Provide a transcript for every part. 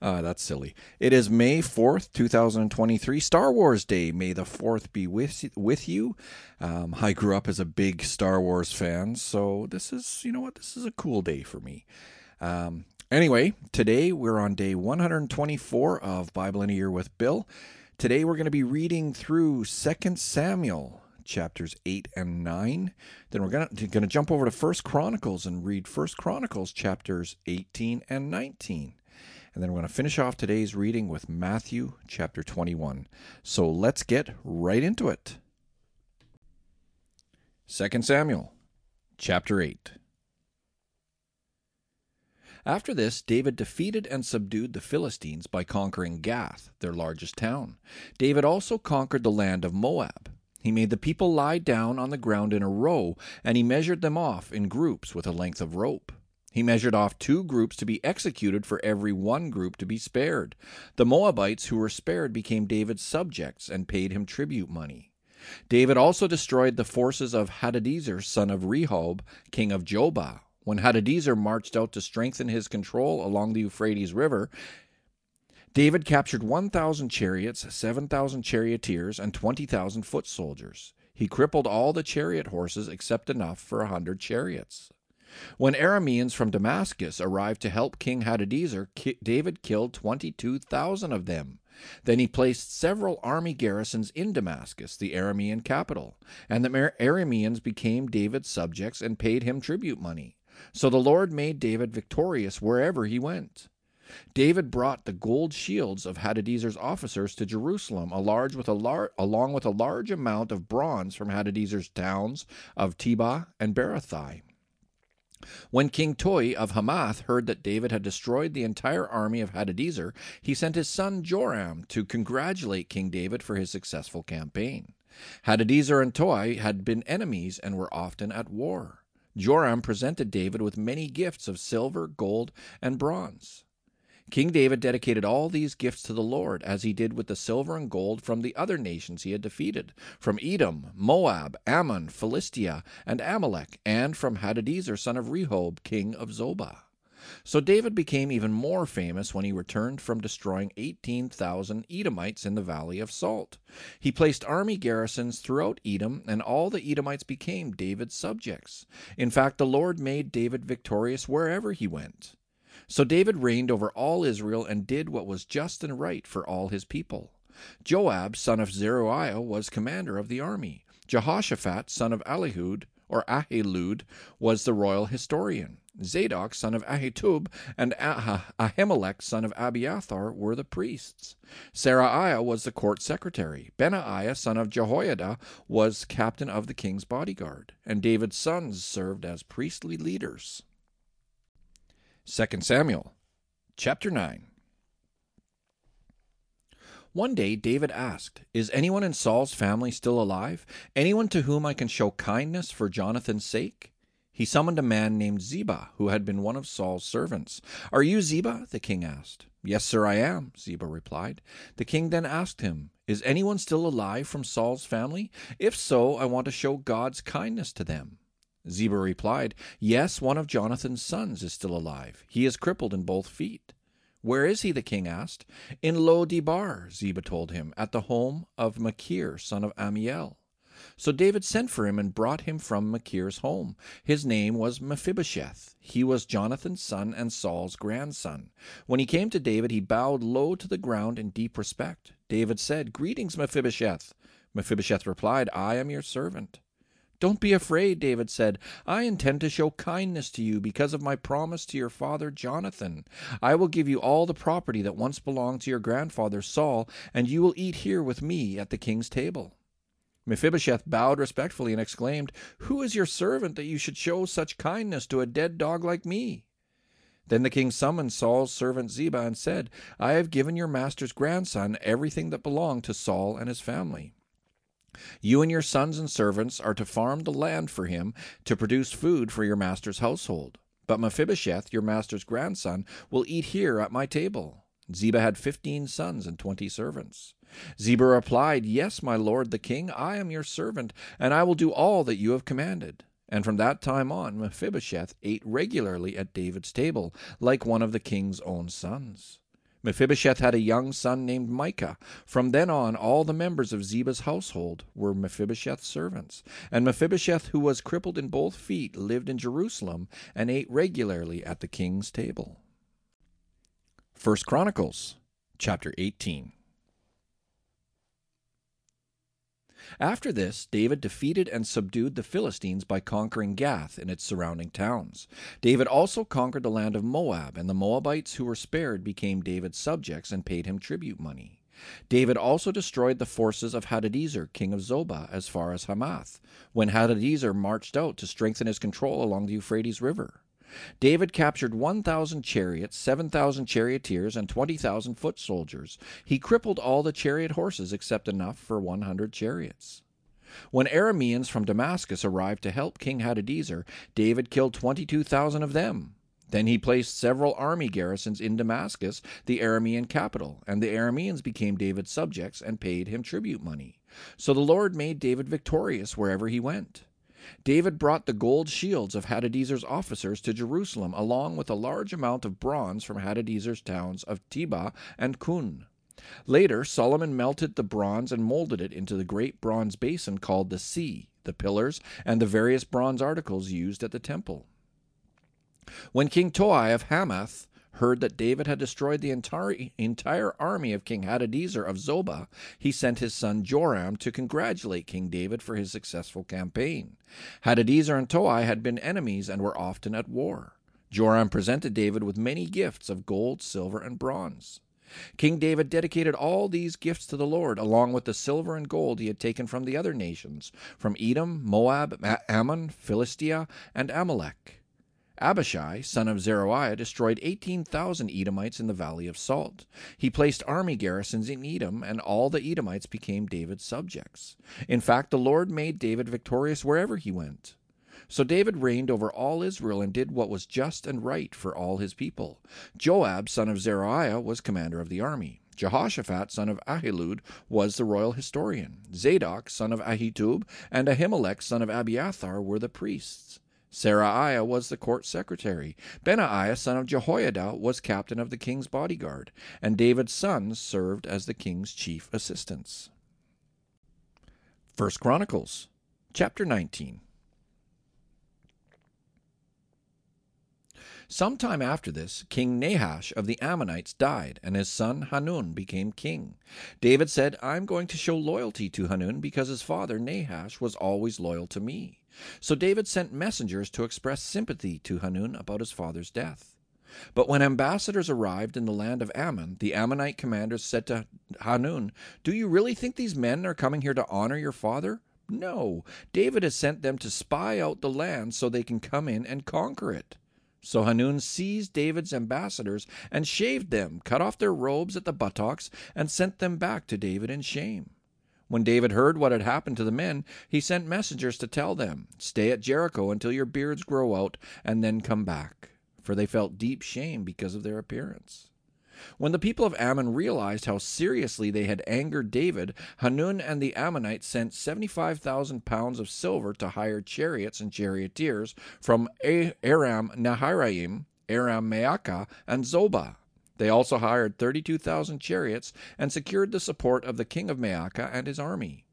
Uh, that's silly. It is May 4th, 2023, Star Wars Day. May the 4th be with, with you. Um, I grew up as a big Star Wars fan, so this is, you know what, this is a cool day for me. Um, anyway, today we're on day 124 of Bible in a Year with Bill. Today we're going to be reading through 2 Samuel chapters 8 and 9. Then we're going to, going to jump over to First Chronicles and read First Chronicles chapters 18 and 19. And then we're going to finish off today's reading with Matthew chapter 21. So let's get right into it. 2 Samuel chapter 8. After this, David defeated and subdued the Philistines by conquering Gath, their largest town. David also conquered the land of Moab. He made the people lie down on the ground in a row, and he measured them off in groups with a length of rope. He measured off two groups to be executed for every one group to be spared. The Moabites who were spared became David's subjects and paid him tribute money. David also destroyed the forces of Hadadezer, son of Rehob, king of Zobah. When Hadadezer marched out to strengthen his control along the Euphrates River, David captured 1,000 chariots, 7,000 charioteers, and 20,000 foot soldiers. He crippled all the chariot horses except enough for a hundred chariots. When Arameans from Damascus arrived to help King Hadadezer, David killed 22,000 of them. Then he placed several army garrisons in Damascus, the Aramean capital, and the Arameans became David's subjects and paid him tribute money. So the Lord made David victorious wherever he went. David brought the gold shields of Hadadezer's officers to Jerusalem, with lar- along with a large amount of bronze from Hadadezer's towns of Tebah and Berothai. When King Toi of Hamath heard that David had destroyed the entire army of Hadadezer, he sent his son Joram to congratulate King David for his successful campaign. Hadadezer and Toi had been enemies and were often at war. Joram presented David with many gifts of silver, gold, and bronze. King David dedicated all these gifts to the Lord, as he did with the silver and gold from the other nations he had defeated, from Edom, Moab, Ammon, Philistia, and Amalek, and from Hadadezer son of Rehob, king of Zobah. So David became even more famous when he returned from destroying 18,000 Edomites in the Valley of Salt. He placed army garrisons throughout Edom, and all the Edomites became David's subjects. In fact, the Lord made David victorious wherever he went. So David reigned over all Israel and did what was just and right for all his people. Joab, son of Zeruiah, was commander of the army. Jehoshaphat, son of Ahilud, or Ahilud, was the royal historian. Zadok, son of Ahitub, and Ahimelech, son of Abiathar, were the priests. Seraiah was the court secretary. Benaiah, son of Jehoiada, was captain of the king's bodyguard. And David's sons served as priestly leaders. 2 Samuel chapter 9. One day David asked, Is anyone in Saul's family still alive? Anyone to whom I can show kindness for Jonathan's sake? He summoned a man named Ziba, who had been one of Saul's servants. Are you Ziba? the king asked. Yes, sir, I am, Ziba replied. The king then asked him, Is anyone still alive from Saul's family? If so, I want to show God's kindness to them. Ziba replied, Yes, one of Jonathan's sons is still alive. He is crippled in both feet. Where is he? the king asked. In Lo Debar, Ziba told him, at the home of Machir, son of Ammiel. So David sent for him and brought him from Machir's home. His name was Mephibosheth. He was Jonathan's son and Saul's grandson. When he came to David, he bowed low to the ground in deep respect. David said, Greetings, Mephibosheth. Mephibosheth replied, I am your servant. Don't be afraid, David said. I intend to show kindness to you because of my promise to your father Jonathan. I will give you all the property that once belonged to your grandfather Saul, and you will eat here with me at the king's table. Mephibosheth bowed respectfully and exclaimed, Who is your servant that you should show such kindness to a dead dog like me? Then the king summoned Saul's servant Ziba and said, I have given your master's grandson everything that belonged to Saul and his family. You and your sons and servants are to farm the land for him to produce food for your master's household. But Mephibosheth, your master's grandson, will eat here at my table. Ziba had fifteen sons and twenty servants. Ziba replied, Yes, my lord the king, I am your servant, and I will do all that you have commanded. And from that time on, Mephibosheth ate regularly at David's table, like one of the king's own sons. Mephibosheth had a young son named Micah. From then on, all the members of Ziba's household were Mephibosheth's servants. And Mephibosheth, who was crippled in both feet, lived in Jerusalem and ate regularly at the king's table. First Chronicles chapter 18. After this, David defeated and subdued the Philistines by conquering Gath and its surrounding towns. David also conquered the land of Moab, and the Moabites who were spared became David's subjects and paid him tribute money. David also destroyed the forces of Hadadezer, king of Zobah, as far as Hamath, when Hadadezer marched out to strengthen his control along the Euphrates River. David captured 1,000 chariots, 7,000 charioteers, and 20,000 foot soldiers. He crippled all the chariot horses except enough for 100 chariots. When Arameans from Damascus arrived to help King Hadadezer, David killed 22,000 of them. Then he placed several army garrisons in Damascus, the Aramean capital, and the Arameans became David's subjects and paid him tribute money. So the Lord made David victorious wherever he went. David brought the gold shields of Hadadezer's officers to Jerusalem, along with a large amount of bronze from Hadadezer's towns of Tebah and Cun. Later, Solomon melted the bronze and molded it into the great bronze basin called the sea, the pillars, and the various bronze articles used at the temple. When King Toi of Hamath heard that David had destroyed the entire, entire army of King Hadadezer of Zobah, he sent his son Joram to congratulate King David for his successful campaign. Hadadezer and Toi had been enemies and were often at war. Joram presented David with many gifts of gold, silver, and bronze. King David dedicated all these gifts to the Lord, along with the silver and gold he had taken from the other nations, from Edom, Moab, Ammon, Philistia, and Amalek. Abishai, son of Zeruiah, destroyed 18,000 Edomites in the Valley of Salt. He placed army garrisons in Edom, and all the Edomites became David's subjects. In fact, the Lord made David victorious wherever he went. So David reigned over all Israel and did what was just and right for all his people. Joab, son of Zeruiah, was commander of the army. Jehoshaphat, son of Ahilud, was the royal historian. Zadok, son of Ahitub, and Ahimelech, son of Abiathar, were the priests. Seraiah was the court secretary. Benaiah, son of Jehoiada, was captain of the king's bodyguard, and David's sons served as the king's chief assistants. First Chronicles chapter 19. Some time after this, King Nahash of the Ammonites died, and his son Hanun became king. David said, I'm going to show loyalty to Hanun because his father Nahash was always loyal to me. So David sent messengers to express sympathy to Hanun about his father's death. But when ambassadors arrived in the land of Ammon, the Ammonite commanders said to Hanun, Do you really think these men are coming here to honor your father? No, David has sent them to spy out the land so they can come in and conquer it. So Hanun seized David's ambassadors and shaved them, cut off their robes at the buttocks, and sent them back to David in shame. When David heard what had happened to the men, he sent messengers to tell them, Stay at Jericho until your beards grow out, and then come back. For they felt deep shame because of their appearance. When the people of Ammon realized how seriously they had angered David, Hanun and the Ammonites sent 75,000 pounds of silver to hire chariots and charioteers from Aram Naharaim, Aram Maacah, and Zobah. They also hired 32,000 chariots and secured the support of the king of Maacah and his army.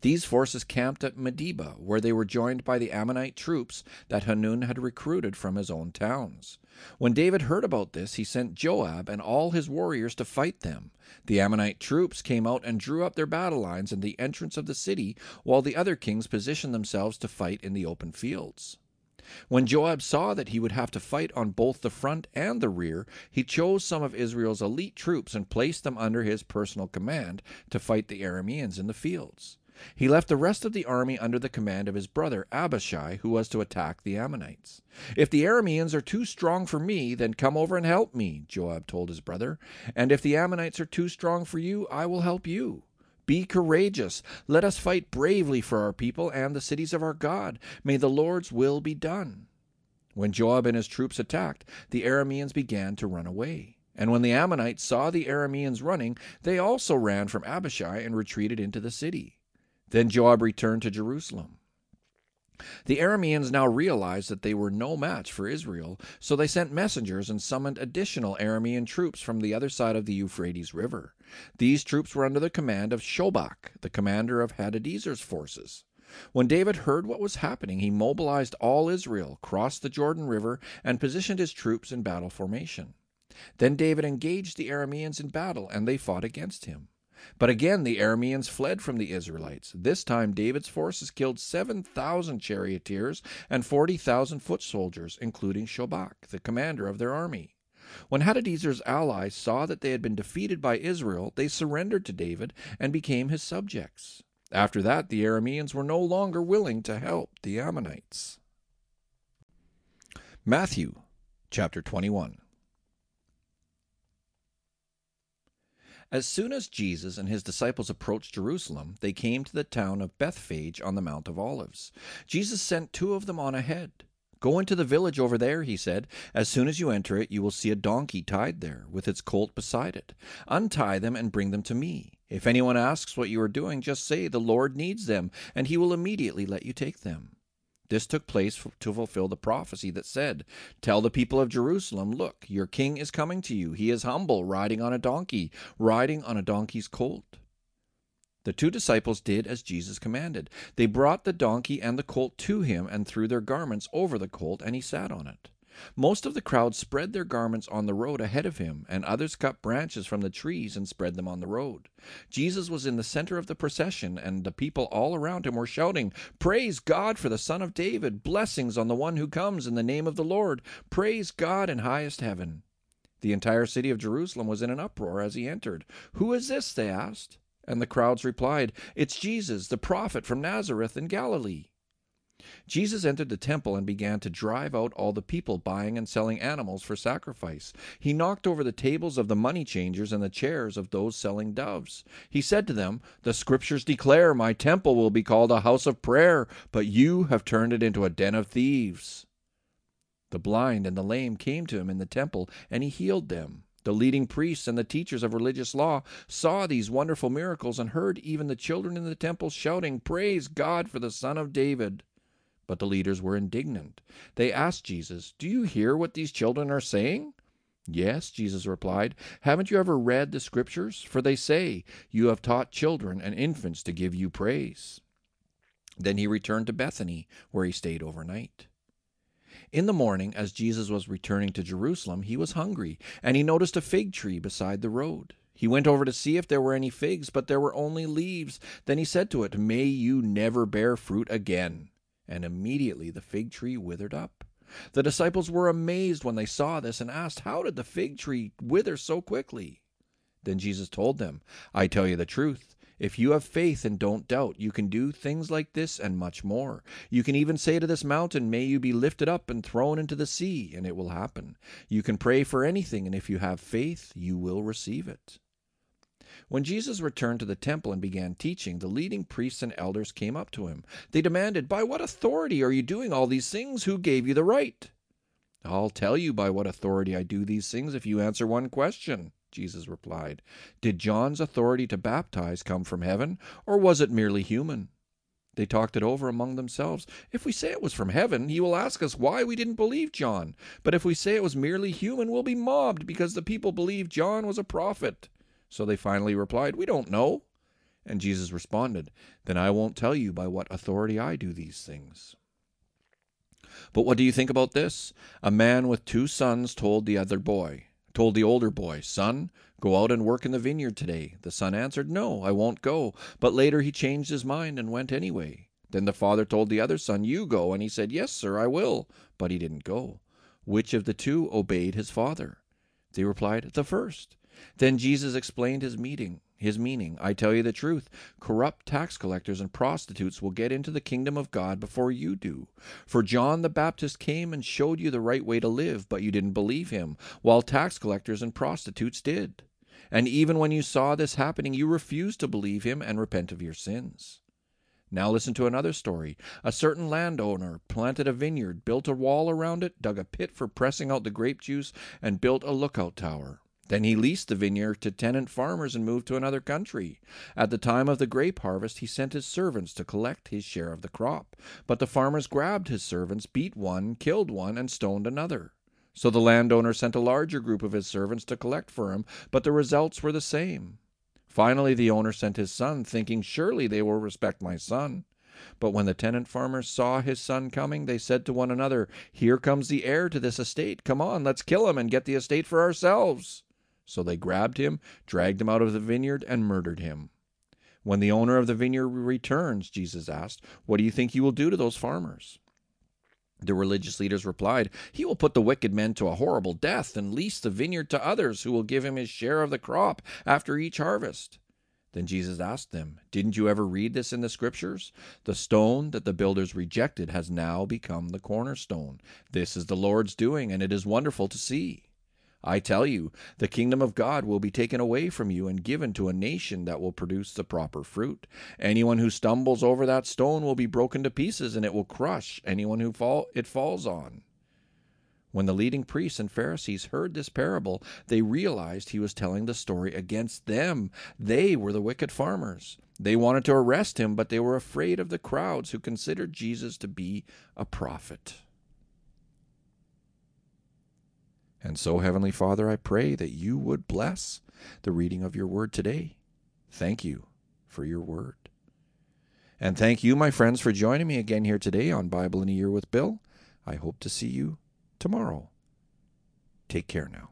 These forces camped at Medeba, where they were joined by the Ammonite troops that Hanun had recruited from his own towns. When David heard about this, he sent Joab and all his warriors to fight them. The Ammonite troops came out and drew up their battle lines in the entrance of the city, while the other kings positioned themselves to fight in the open fields. When Joab saw that he would have to fight on both the front and the rear, he chose some of Israel's elite troops and placed them under his personal command to fight the Arameans in the fields. He left the rest of the army under the command of his brother Abishai, who was to attack the Ammonites. If the Arameans are too strong for me, then come over and help me, Joab told his brother. And if the Ammonites are too strong for you, I will help you. Be courageous. Let us fight bravely for our people and the cities of our God. May the Lord's will be done. When Joab and his troops attacked, the Arameans began to run away. And when the Ammonites saw the Arameans running, they also ran from Abishai and retreated into the city. Then Joab returned to Jerusalem. The Arameans now realized that they were no match for Israel, so they sent messengers and summoned additional Aramean troops from the other side of the Euphrates River. These troops were under the command of Shobach, the commander of Hadadezer's forces. When David heard what was happening, he mobilized all Israel, crossed the Jordan River, and positioned his troops in battle formation. Then David engaged the Arameans in battle, and they fought against him. But again the Arameans fled from the Israelites. This time David's forces killed 7,000 charioteers and 40,000 foot soldiers, including Shobach, the commander of their army. When Hadadezer's allies saw that they had been defeated by Israel, they surrendered to David and became his subjects. After that, the Arameans were no longer willing to help the Ammonites. Matthew chapter 21 As soon as Jesus and his disciples approached Jerusalem, they came to the town of Bethphage on the Mount of Olives. Jesus sent two of them on ahead. Go into the village over there, he said. As soon as you enter it, you will see a donkey tied there, with its colt beside it. Untie them and bring them to me. If anyone asks what you are doing, just say, The Lord needs them, and he will immediately let you take them. This took place to fulfill the prophecy that said, Tell the people of Jerusalem, Look, your king is coming to you. He is humble, riding on a donkey, riding on a donkey's colt. The two disciples did as Jesus commanded. They brought the donkey and the colt to him and threw their garments over the colt, and he sat on it. Most of the crowd spread their garments on the road ahead of him, and others cut branches from the trees and spread them on the road. Jesus was in the center of the procession, and the people all around him were shouting, Praise God for the Son of David! Blessings on the one who comes in the name of the Lord! Praise God in highest heaven! The entire city of Jerusalem was in an uproar as he entered. Who is this? they asked. And the crowds replied, It's Jesus, the prophet from Nazareth in Galilee. Jesus entered the temple and began to drive out all the people buying and selling animals for sacrifice. He knocked over the tables of the money changers and the chairs of those selling doves. He said to them, The scriptures declare my temple will be called a house of prayer, but you have turned it into a den of thieves. The blind and the lame came to him in the temple, and he healed them. The leading priests and the teachers of religious law saw these wonderful miracles and heard even the children in the temple shouting, Praise God for the Son of David. But the leaders were indignant. They asked Jesus, Do you hear what these children are saying? Yes, Jesus replied. Haven't you ever read the Scriptures? For they say, You have taught children and infants to give you praise. Then he returned to Bethany, where he stayed overnight. In the morning, as Jesus was returning to Jerusalem, he was hungry, and he noticed a fig tree beside the road. He went over to see if there were any figs, but there were only leaves. Then he said to it, May you never bear fruit again and immediately the fig tree withered up. The disciples were amazed when they saw this and asked, How did the fig tree wither so quickly? Then Jesus told them, I tell you the truth. If you have faith and don't doubt, you can do things like this and much more. You can even say to this mountain, May you be lifted up and thrown into the sea, and it will happen. You can pray for anything, and if you have faith, you will receive it. When Jesus returned to the temple and began teaching, the leading priests and elders came up to him. They demanded, By what authority are you doing all these things? Who gave you the right? I'll tell you by what authority I do these things if you answer one question. Jesus replied, Did John's authority to baptize come from heaven, or was it merely human? They talked it over among themselves. If we say it was from heaven, he will ask us why we didn't believe John. But if we say it was merely human, we'll be mobbed because the people believed John was a prophet. So they finally replied, We don't know. And Jesus responded, Then I won't tell you by what authority I do these things. But what do you think about this? A man with two sons told the other boy, told the older boy, Son, go out and work in the vineyard today. The son answered, No, I won't go. But later he changed his mind and went anyway. Then the father told the other son, You go. And he said, Yes, sir, I will. But he didn't go. Which of the two obeyed his father? They replied, The first. Then Jesus explained his meeting, his meaning. I tell you the truth, corrupt tax collectors and prostitutes will get into the kingdom of God before you do. For John the Baptist came and showed you the right way to live, but you didn't believe him, while tax collectors and prostitutes did. And even when you saw this happening, you refused to believe him and repent of your sins. Now listen to another story. A certain landowner planted a vineyard, built a wall around it, dug a pit for pressing out the grape juice, and built a lookout tower. Then he leased the vineyard to tenant farmers and moved to another country. At the time of the grape harvest, he sent his servants to collect his share of the crop. But the farmers grabbed his servants, beat one, killed one, and stoned another. So the landowner sent a larger group of his servants to collect for him, but the results were the same. Finally, the owner sent his son, thinking, Surely they will respect my son. But when the tenant farmers saw his son coming, they said to one another, Here comes the heir to this estate. Come on, let's kill him and get the estate for ourselves. So they grabbed him, dragged him out of the vineyard, and murdered him. When the owner of the vineyard returns, Jesus asked, What do you think he will do to those farmers? The religious leaders replied, He will put the wicked men to a horrible death and lease the vineyard to others who will give him his share of the crop after each harvest. Then Jesus asked them, Didn't you ever read this in the Scriptures? The stone that the builders rejected has now become the cornerstone. This is the Lord's doing, and it is wonderful to see. I tell you, the kingdom of God will be taken away from you and given to a nation that will produce the proper fruit. Anyone who stumbles over that stone will be broken to pieces, and it will crush anyone who fall it falls on. When the leading priests and Pharisees heard this parable, they realized he was telling the story against them. They were the wicked farmers. They wanted to arrest him, but they were afraid of the crowds who considered Jesus to be a prophet. And so, Heavenly Father, I pray that you would bless the reading of your word today. Thank you for your word. And thank you, my friends, for joining me again here today on Bible in a Year with Bill. I hope to see you tomorrow. Take care now.